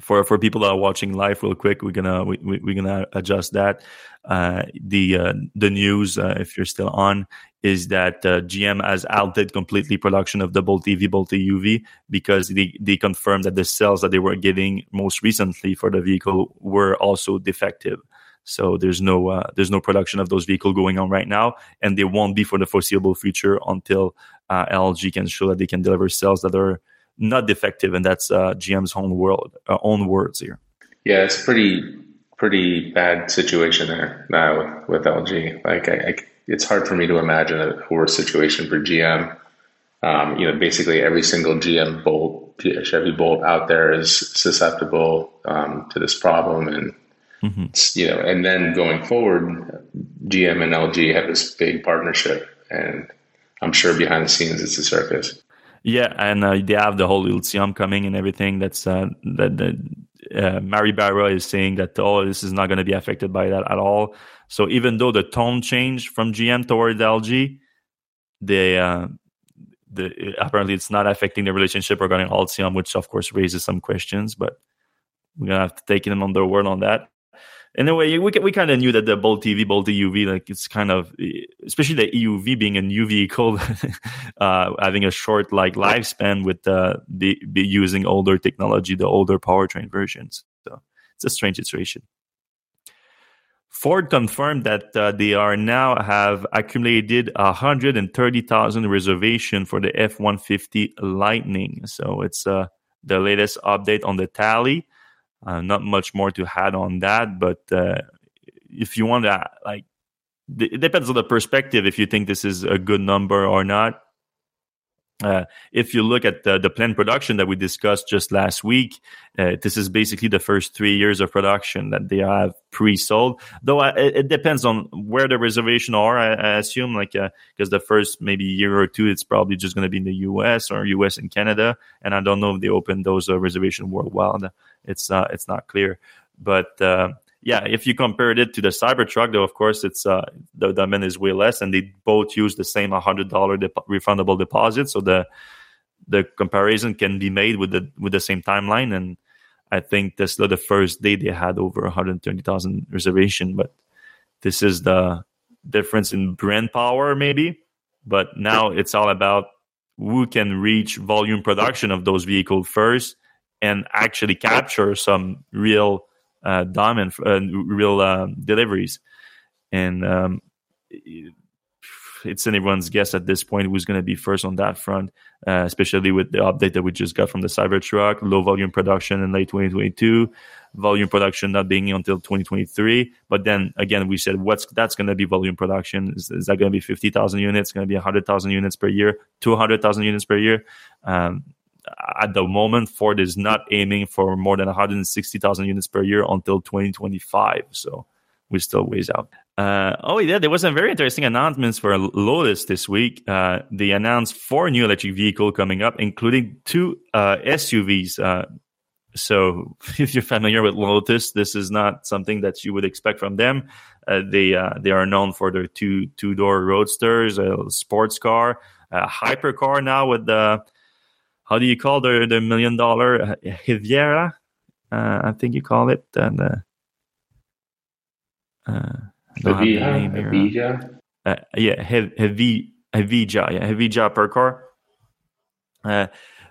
for for people that are watching live, real quick, we're gonna we, we're gonna adjust that. Uh, the uh, the news, uh, if you're still on, is that uh, GM has halted completely production of the Bolt EV, Bolt EUV because they they confirmed that the cells that they were getting most recently for the vehicle were also defective. So there's no uh, there's no production of those vehicles going on right now, and they won't be for the foreseeable future until uh, LG can show that they can deliver cells that are not defective, and that's uh, GM's own world uh, own words here.
Yeah, it's pretty pretty bad situation there now with, with LG. Like, I, I, it's hard for me to imagine a worse situation for GM. Um, you know, basically every single GM Bolt, Chevy Bolt out there is susceptible um, to this problem, and Mm-hmm. You know, and then going forward, GM and LG have this big partnership and I'm sure behind the scenes it's a circus.
Yeah, and uh, they have the whole Ultium coming and everything. That's uh, that, uh, Mary Barra is saying that oh, this is not going to be affected by that at all. So even though the tone changed from GM toward LG, they uh, the apparently it's not affecting the relationship regarding Ultium, which of course raises some questions. But we're gonna have to take them on their word on that in a way, we we kind of knew that the Bolt EV, Bolt EUV, like it's kind of, especially the EUV being a new vehicle, uh, having a short like lifespan with uh, be, be using older technology, the older powertrain versions. So it's a strange situation. Ford confirmed that uh, they are now have accumulated 130,000 reservation for the F-150 Lightning. So it's uh, the latest update on the tally. Uh, not much more to add on that, but uh, if you want to, like, it depends on the perspective if you think this is a good number or not. Uh, if you look at the, the planned production that we discussed just last week, uh, this is basically the first three years of production that they have pre-sold. Though uh, it, it, depends on where the reservation are. I, I assume, like, because uh, the first maybe year or two, it's probably just going to be in the U.S. or U.S. and Canada, and I don't know if they open those uh, reservation worldwide. It's uh, it's not clear, but yeah, if you compared it to the Cybertruck, though, of course, it's uh, the demand is way less, and they both use the same hundred dollar refundable deposit. So the the comparison can be made with the with the same timeline. And I think Tesla, the first day they had over one hundred twenty thousand reservation, but this is the difference in brand power, maybe. But now it's all about who can reach volume production of those vehicles first and actually capture some real uh, diamond uh, real uh, deliveries, and um, it's anyone's guess at this point who's going to be first on that front, uh, especially with the update that we just got from the Cybertruck, low volume production in late 2022, volume production not being until 2023. But then again, we said what's that's going to be volume production? Is, is that going to be 50,000 units? Going to be 100,000 units per year? 200,000 units per year? Um, at the moment, Ford is not aiming for more than 160,000 units per year until 2025. So we still ways out. Uh, oh yeah, there was some very interesting announcements for Lotus this week. Uh, they announced four new electric vehicle coming up, including two uh, SUVs. Uh, so (laughs) if you're familiar with Lotus, this is not something that you would expect from them. Uh, they uh, they are known for their two two door roadsters, a sports car, a hypercar now with the how do you call the the million dollar uh, Riviera? Uh, I think you call it. And uh, uh,
Hevija,
uh, yeah, Hevi, Hevija, yeah, Hevija per car. Uh,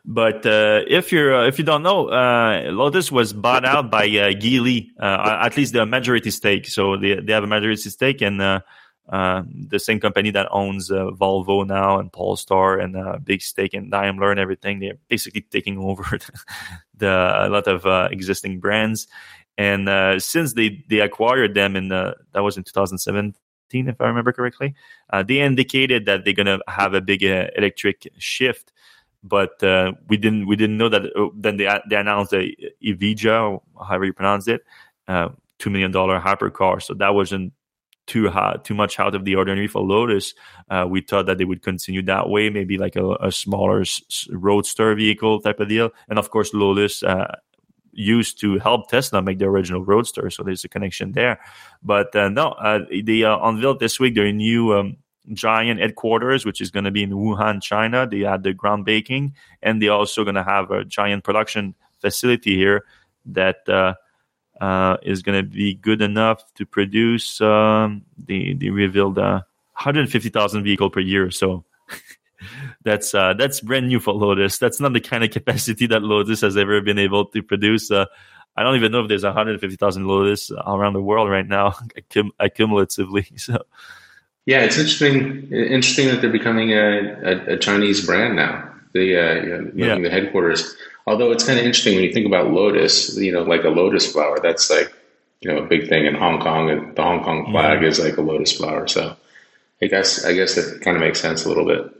but uh, if you're uh, if you don't know, uh, Lotus was bought out by uh, Geely, uh, at least the majority stake. So they they have a majority stake, and uh, uh, the same company that owns uh, Volvo now and Polestar and uh, big stake in Daimler and everything. They're basically taking (laughs) over the, a lot of uh, existing brands. And uh, since they they acquired them in the, that was in 2017, if I remember correctly, they indicated that they're gonna have a big electric shift. But we didn't we didn't know that. then they they announced the Evija, however you pronounce it, two million dollar hypercar. So that wasn't too hot, too much out of the ordinary for Lotus. Uh, we thought that they would continue that way, maybe like a, a smaller s- roadster vehicle type of deal. And of course, Lotus uh, used to help Tesla make the original roadster, so there's a connection there. But uh, no, uh, they uh, unveiled this week their new. Um, giant headquarters, which is going to be in Wuhan, China. They had the groundbreaking, and they're also going to have a giant production facility here that uh, is going to be good enough to produce um, the the revealed uh, 150,000 vehicle per year. So (laughs) that's uh, that's brand new for Lotus. That's not the kind of capacity that Lotus has ever been able to produce. Uh, I don't even know if there's 150,000 Lotus around the world right now, (laughs) accum- accumulatively. (laughs) So.
Yeah, it's interesting. Interesting that they're becoming a, a, a Chinese brand now. The uh, you know, yeah. the headquarters. Although it's kind of interesting when you think about lotus, you know, like a lotus flower, that's like, you know, a big thing in Hong Kong and the Hong Kong flag yeah. is like a lotus flower. So I guess, I guess it kind of makes sense a little bit.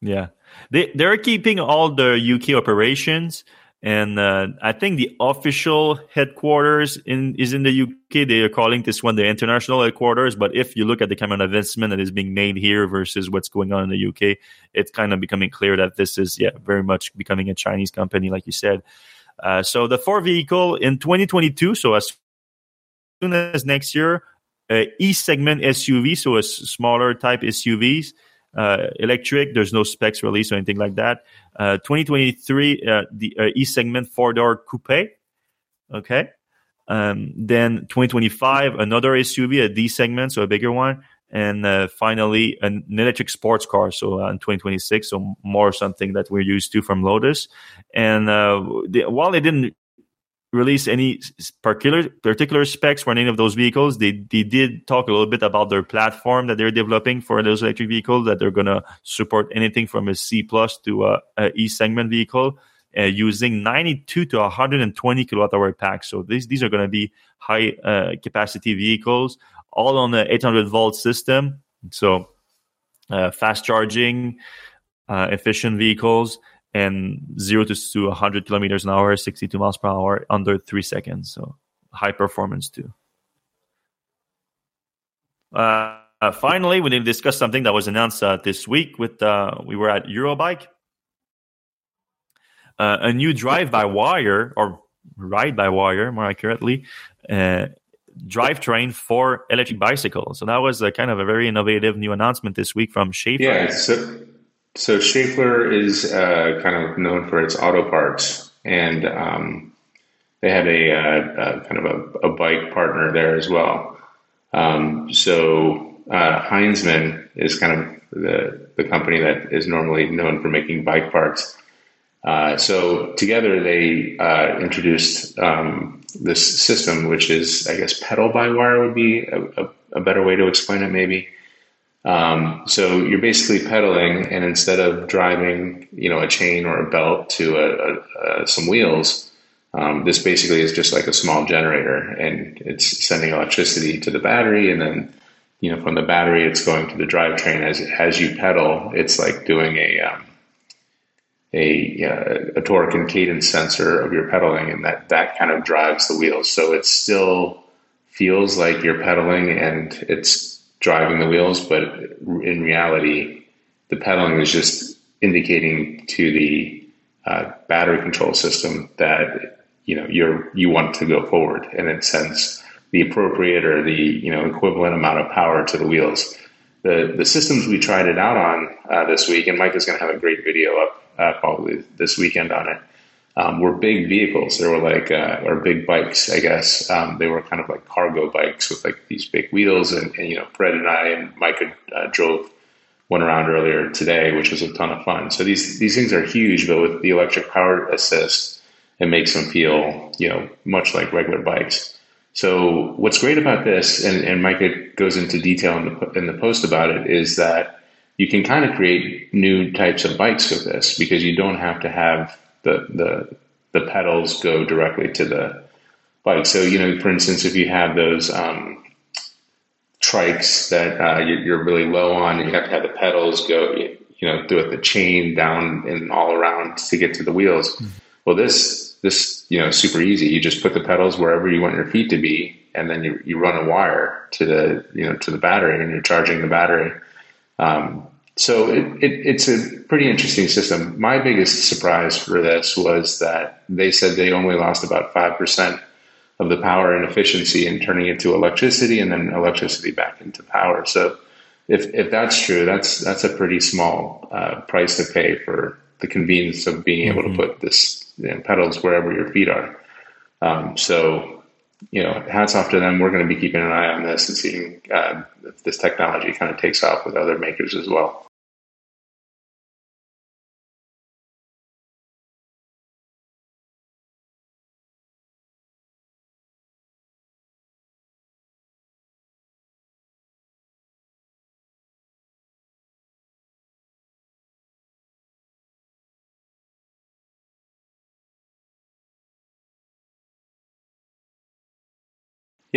Yeah. They, they're keeping all the UK operations and uh, I think the official headquarters in is in the UK. They are calling this one the international headquarters. But if you look at the kind of investment that is being made here versus what's going on in the UK, it's kind of becoming clear that this is yeah very much becoming a Chinese company, like you said. Uh, so the four vehicle in 2022. So as soon as next year, uh, E segment SUV, so a smaller type SUVs uh, electric. There's no specs release or anything like that. Uh, 2023, uh, the uh, E segment four door coupe. Okay. Um, then 2025, another SUV, a D segment, so a bigger one. And uh, finally, an electric sports car. So uh, in 2026, so more something that we're used to from Lotus. And the, while they didn't release any particular particular specs for any of those vehicles. They they did talk a little bit about their platform that they're developing for those electric vehicles that they're going to support anything from a C plus to a, a E segment vehicle uh, using 92 to 120 kilowatt hour packs. So these these are going to be high uh, capacity vehicles, all on the 800 volt system. So uh, fast charging, uh, efficient vehicles and zero to, to 100 kilometers an hour, 62 miles per hour under three seconds. So high performance too. Uh, uh, finally, we need to discuss something that was announced uh, this week. With uh, we were at Eurobike, uh, a new drive-by-wire or ride-by-wire, more accurately, uh, drivetrain for electric bicycles. So that was kind of a very innovative new announcement this week from Schaeffler.
Yeah, so Schaeffler is uh, kind of known for its auto parts, and um, they have a, uh, a kind of a, a, bike partner there as well. Um, so uh, Heinzmann is kind of the the company that is normally known for making bike parts. Uh, so together they uh, introduced um, this system, which is I guess pedal by wire would be a, a better way to explain it, maybe. Um, so you're basically pedaling, and instead of driving, you know, a chain or a belt to a, a, a, some wheels, um, this basically is just like a small generator, and it's sending electricity to the battery, and then, you know, from the battery, it's going to the drivetrain. As as you pedal, it's like doing a um, a, uh, a torque and cadence sensor of your pedaling, and that that kind of drives the wheels. So it still feels like you're pedaling, and it's driving the wheels, but in reality, the pedaling is just indicating to the uh, battery control system that you know you're you want to go forward, and it sends the appropriate or the you know equivalent amount of power to the wheels. The the systems we tried it out on uh, this week, and Micah is going to have a great video up uh, probably this weekend on it um, were big vehicles. They were like, uh, or big bikes, I guess. Um, they were kind of like cargo bikes with like these big wheels. And, and you know, Fred and I and Micah uh, drove one around earlier today, which was a ton of fun. So these these things are huge, but with the electric power assist, it makes them feel you know much like regular bikes. So what's great about this, and, and Micah goes into detail in the in the post about it, is that you can kind of create new types of bikes with this because you don't have to have the the the pedals go directly to the bike. So you know, for instance, if you have those um, trikes that uh, you're really low on, and you have to have the pedals go, you know, through the chain down and all around to get to the wheels. Mm-hmm. Well, this this you know super easy. You just put the pedals wherever you want your feet to be, and then you, you run a wire to the you know to the battery, and you're charging the battery. Um, so it, it, it's a pretty interesting system. My biggest surprise for this was that they said they only lost about 5% of the power and efficiency in turning it to electricity and then electricity back into power. So if, if that's true, that's, that's a pretty small uh, price to pay for the convenience of being able mm-hmm. to put this you know, pedals wherever your feet are. Um, so, you know, hats off to them. We're going to be keeping an eye on this and seeing uh, if this technology kind of takes off with other makers as well.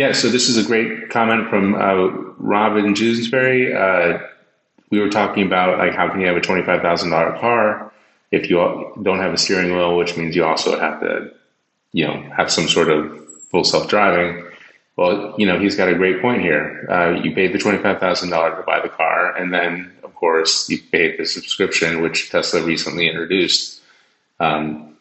Yeah, so this is a great comment from uh, Robin Dewsbury. Uh, we were talking about like how can you have a twenty five thousand dollar car if you don't have a steering wheel, which means you also have to, you know, have some sort of full self driving. Well, you know, he's got a great point here. Uh, you paid the $25,000 to buy the car, and then, of course, you paid the subscription, which Tesla recently introduced. Um,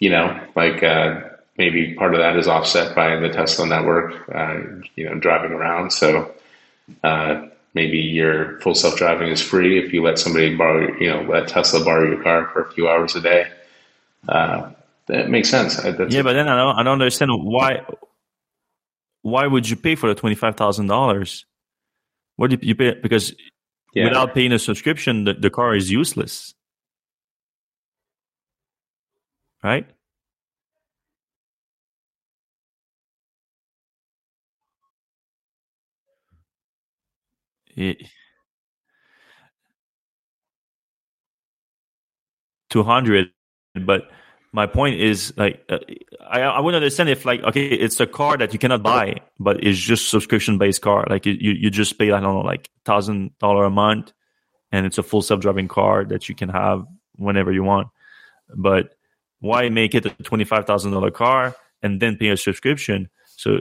you know, like uh, maybe part of that is offset by the Tesla network, uh, you know, driving around. So uh, maybe your full self driving is free if you let somebody borrow, you know, let Tesla borrow your car for a few hours a day. Uh, that makes sense.
That's yeah, but then I don't, I don't understand why why would you pay for the twenty five thousand dollars? What do you pay? Because yeah. without paying a subscription, the, the car is useless, right? It, 200 but my point is like uh, I, I wouldn't understand if like okay it's a car that you cannot buy but it's just subscription based car. Like you, you just pay i don't know like thousand dollar a month and it's a full self-driving car that you can have whenever you want. But why make it a $25000 car and then pay a subscription? So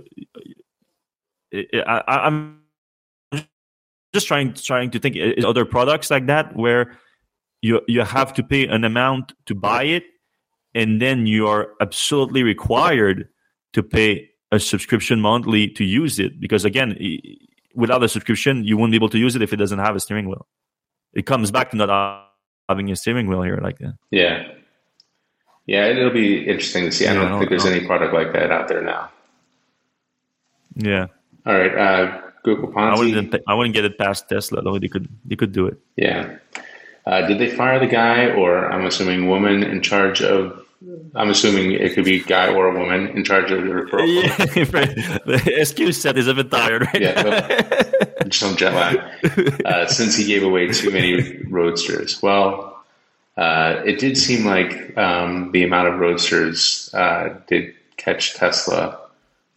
it, it, I, i'm just trying trying to think other products like that where you you have to pay an amount to buy it and then you are absolutely required to pay a subscription monthly to use it? Because again without a subscription you won't be able to use it if it doesn't have a steering wheel. It comes back to not having a steering wheel here like that
yeah. Yeah it'll be interesting to see. I don't, don't think there's any product like that out there now.
Yeah.
All right uh google Ponzi.
I wouldn't, I wouldn't get it past tesla though they could they could do it
yeah uh, did they fire the guy, or I'm assuming woman in charge of? I'm assuming it could be guy or a woman in charge of the referral.
Yeah, (laughs) the SQ set is a bit tired right
yeah, some (laughs) jet lag. Uh, since he gave away too many roadsters. Well, uh, it did seem like um, the amount of roadsters uh, did catch Tesla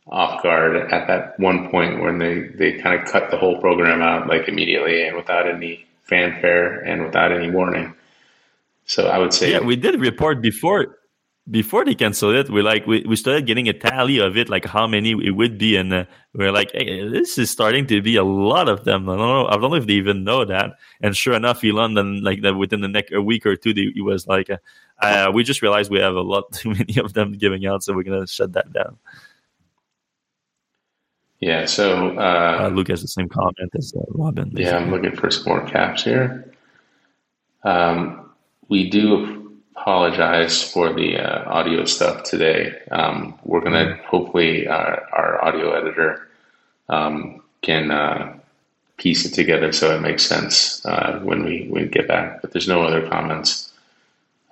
off guard at that one point when they, they kind of cut the whole program out like immediately and without any fanfare and without any warning. So I would say,
yeah, we did report before before they canceled it. We like we, we started getting a tally of it, like how many it would be, and uh, we are like, hey, this is starting to be a lot of them. I don't know, I don't know if they even know that. And sure enough, Elon then like that within the next a week or two, he was like, uh, uh, we just realized we have a lot (laughs) too many of them giving out, so we're gonna shut that down.
Yeah, so uh,
uh, Luke has the same comment as uh, Robin.
Basically. Yeah, I'm looking for some more caps here. Um, we do apologize for the uh, audio stuff today. Um, we're going to mm-hmm. hopefully our, our, audio editor um, can uh, piece it together so it makes sense uh, when we when we get back. But there's no other comments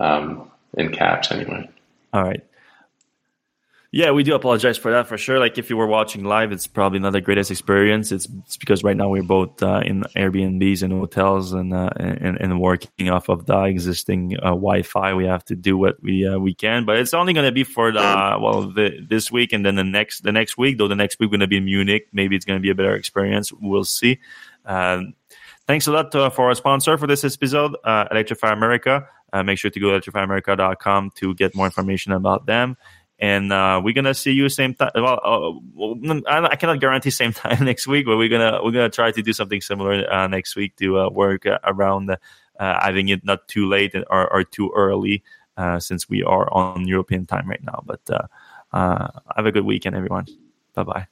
um, in caps anyway.
All right. Yeah, we do apologize for that for sure. Like if you were watching live, it's probably not the greatest experience. It's, it's because right now we're both uh, in Airbnbs and hotels and, uh, and, and working off of the existing uh, Wi-Fi. We have to do what we uh, we can, but it's only going to be for the well the, this week and then the next the next week. Though the next week going to be in Munich. Maybe it's going to be a better experience. We'll see. Um, thanks a lot to, uh, for our sponsor for this episode, uh, Electrify America. make sure to go to electrifyamerica.com to get more information about them and uh, we're gonna see you same time. Well, uh, I cannot guarantee same (laughs) time next week, but we're gonna we're gonna try to do something similar uh, next week to uh, work uh, around uh, having it not too late or, or too early, since we are on European time right now. But have a good weekend, everyone. Bye bye.